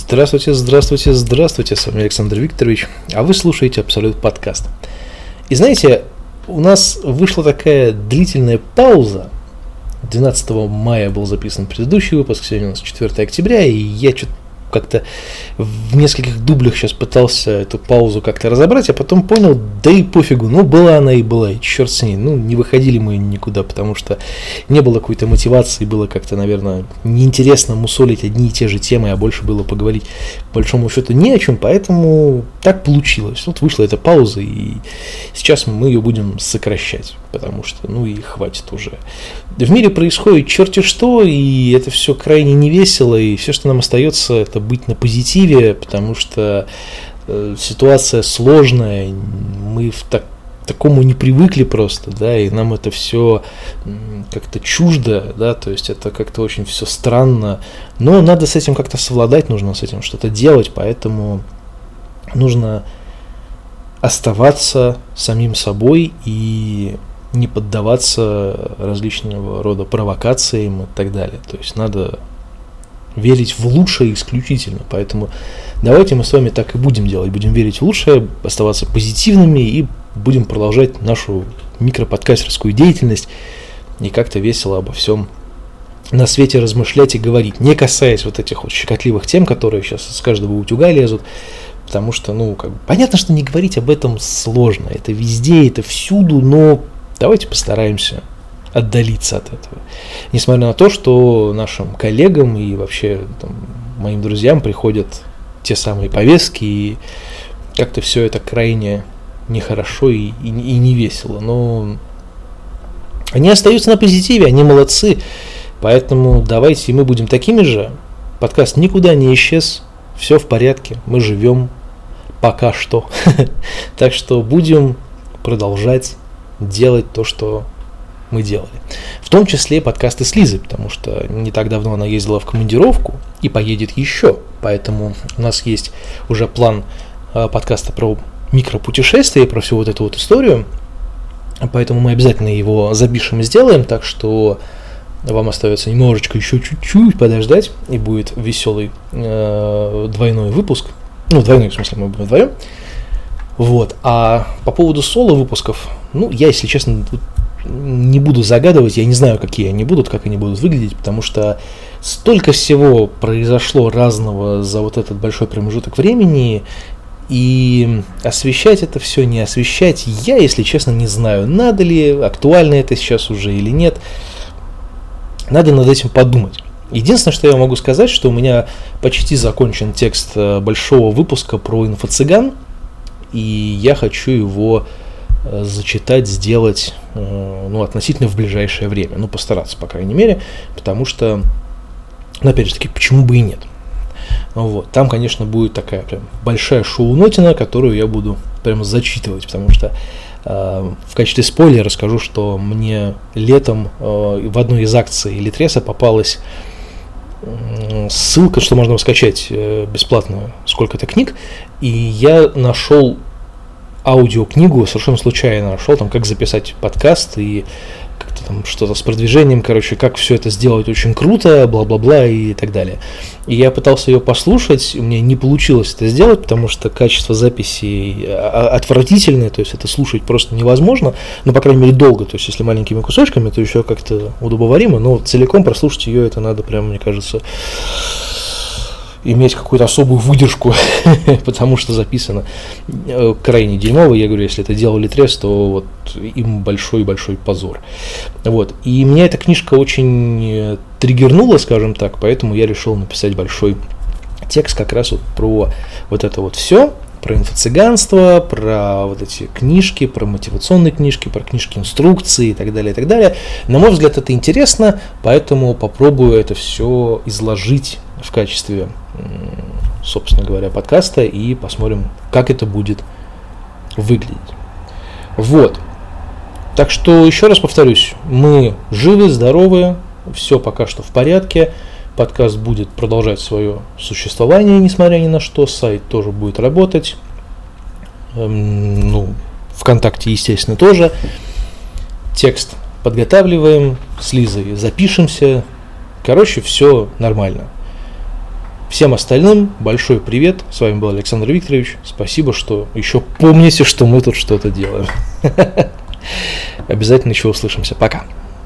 Здравствуйте, здравствуйте, здравствуйте, с вами Александр Викторович, а вы слушаете Абсолют подкаст. И знаете, у нас вышла такая длительная пауза. 12 мая был записан предыдущий выпуск, сегодня у нас 4 октября, и я что-то как-то в нескольких дублях сейчас пытался эту паузу как-то разобрать, а потом понял, да и пофигу, ну была она и была, и черт с ней, ну не выходили мы никуда, потому что не было какой-то мотивации, было как-то, наверное, неинтересно мусолить одни и те же темы, а больше было поговорить по большому счету не о чем, поэтому так получилось. Вот вышла эта пауза, и сейчас мы ее будем сокращать, потому что, ну и хватит уже. В мире происходит черти что, и это все крайне невесело, и все, что нам остается, это быть на позитиве, потому что э, ситуация сложная, мы в так, такому не привыкли просто, да, и нам это все как-то чуждо, да, то есть это как-то очень все странно, но надо с этим как-то совладать, нужно с этим что-то делать, поэтому нужно оставаться самим собой и не поддаваться различного рода провокациям и так далее. То есть надо верить в лучшее исключительно. Поэтому давайте мы с вами так и будем делать. Будем верить в лучшее, оставаться позитивными и будем продолжать нашу микроподкастерскую деятельность и как-то весело обо всем на свете размышлять и говорить, не касаясь вот этих вот щекотливых тем, которые сейчас с каждого утюга лезут, потому что, ну, как бы, понятно, что не говорить об этом сложно, это везде, это всюду, но давайте постараемся отдалиться от этого. Несмотря на то, что нашим коллегам и вообще там, моим друзьям приходят те самые повестки, и как-то все это крайне нехорошо и, и, и не весело. Но они остаются на позитиве, они молодцы. Поэтому давайте мы будем такими же. Подкаст никуда не исчез, все в порядке, мы живем пока что. Так что будем продолжать делать то, что мы делали. В том числе подкасты с Лизой, потому что не так давно она ездила в командировку и поедет еще. Поэтому у нас есть уже план э, подкаста про микропутешествия, про всю вот эту вот историю. Поэтому мы обязательно его запишем и сделаем, так что вам остается немножечко еще чуть-чуть подождать, и будет веселый э, двойной выпуск. Ну, двойной, в смысле, мы будем вдвоем. Вот. А по поводу соло выпусков, ну, я, если честно, не буду загадывать, я не знаю, какие они будут, как они будут выглядеть, потому что столько всего произошло разного за вот этот большой промежуток времени, и освещать это все, не освещать, я, если честно, не знаю, надо ли, актуально это сейчас уже или нет. Надо над этим подумать. Единственное, что я могу сказать, что у меня почти закончен текст э, большого выпуска про инфо-цыган, и я хочу его Э, зачитать, сделать э, ну, относительно в ближайшее время. Ну, постараться, по крайней мере, потому что, ну, опять же таки, почему бы и нет. Вот. Там, конечно, будет такая прям большая шоу-нотина, которую я буду прямо зачитывать, потому что э, в качестве спойлера расскажу, что мне летом э, в одной из акций Литреса попалась ссылка, что можно скачать э, бесплатно сколько-то книг, и я нашел аудиокнигу совершенно случайно нашел, там, как записать подкаст. И там что-то с продвижением, короче, как все это сделать очень круто, бла-бла-бла и так далее. И я пытался ее послушать, у меня не получилось это сделать, потому что качество записи а, а, отвратительное, то есть это слушать просто невозможно, но, по крайней мере, долго, то есть если маленькими кусочками, то еще как-то удобоваримо, но целиком прослушать ее это надо прям, мне кажется, иметь какую-то особую выдержку, потому что записано э, крайне дерьмово. Я говорю, если это делал Литрес, то вот им большой-большой позор. Вот. И меня эта книжка очень э, триггернула, скажем так, поэтому я решил написать большой текст как раз вот про вот это вот все, про инфо-цыганство, про вот эти книжки, про мотивационные книжки, про книжки инструкции и так далее, и так далее. На мой взгляд, это интересно, поэтому попробую это все изложить в качестве, собственно говоря, подкаста и посмотрим, как это будет выглядеть. Вот. Так что еще раз повторюсь, мы живы, здоровы, все пока что в порядке. Подкаст будет продолжать свое существование, несмотря ни на что. Сайт тоже будет работать. Эм, ну, ВКонтакте, естественно, тоже. Текст подготавливаем, с Лизой запишемся. Короче, все нормально. Всем остальным большой привет. С вами был Александр Викторович. Спасибо, что еще помните, что мы тут что-то делаем. Обязательно еще услышимся. Пока.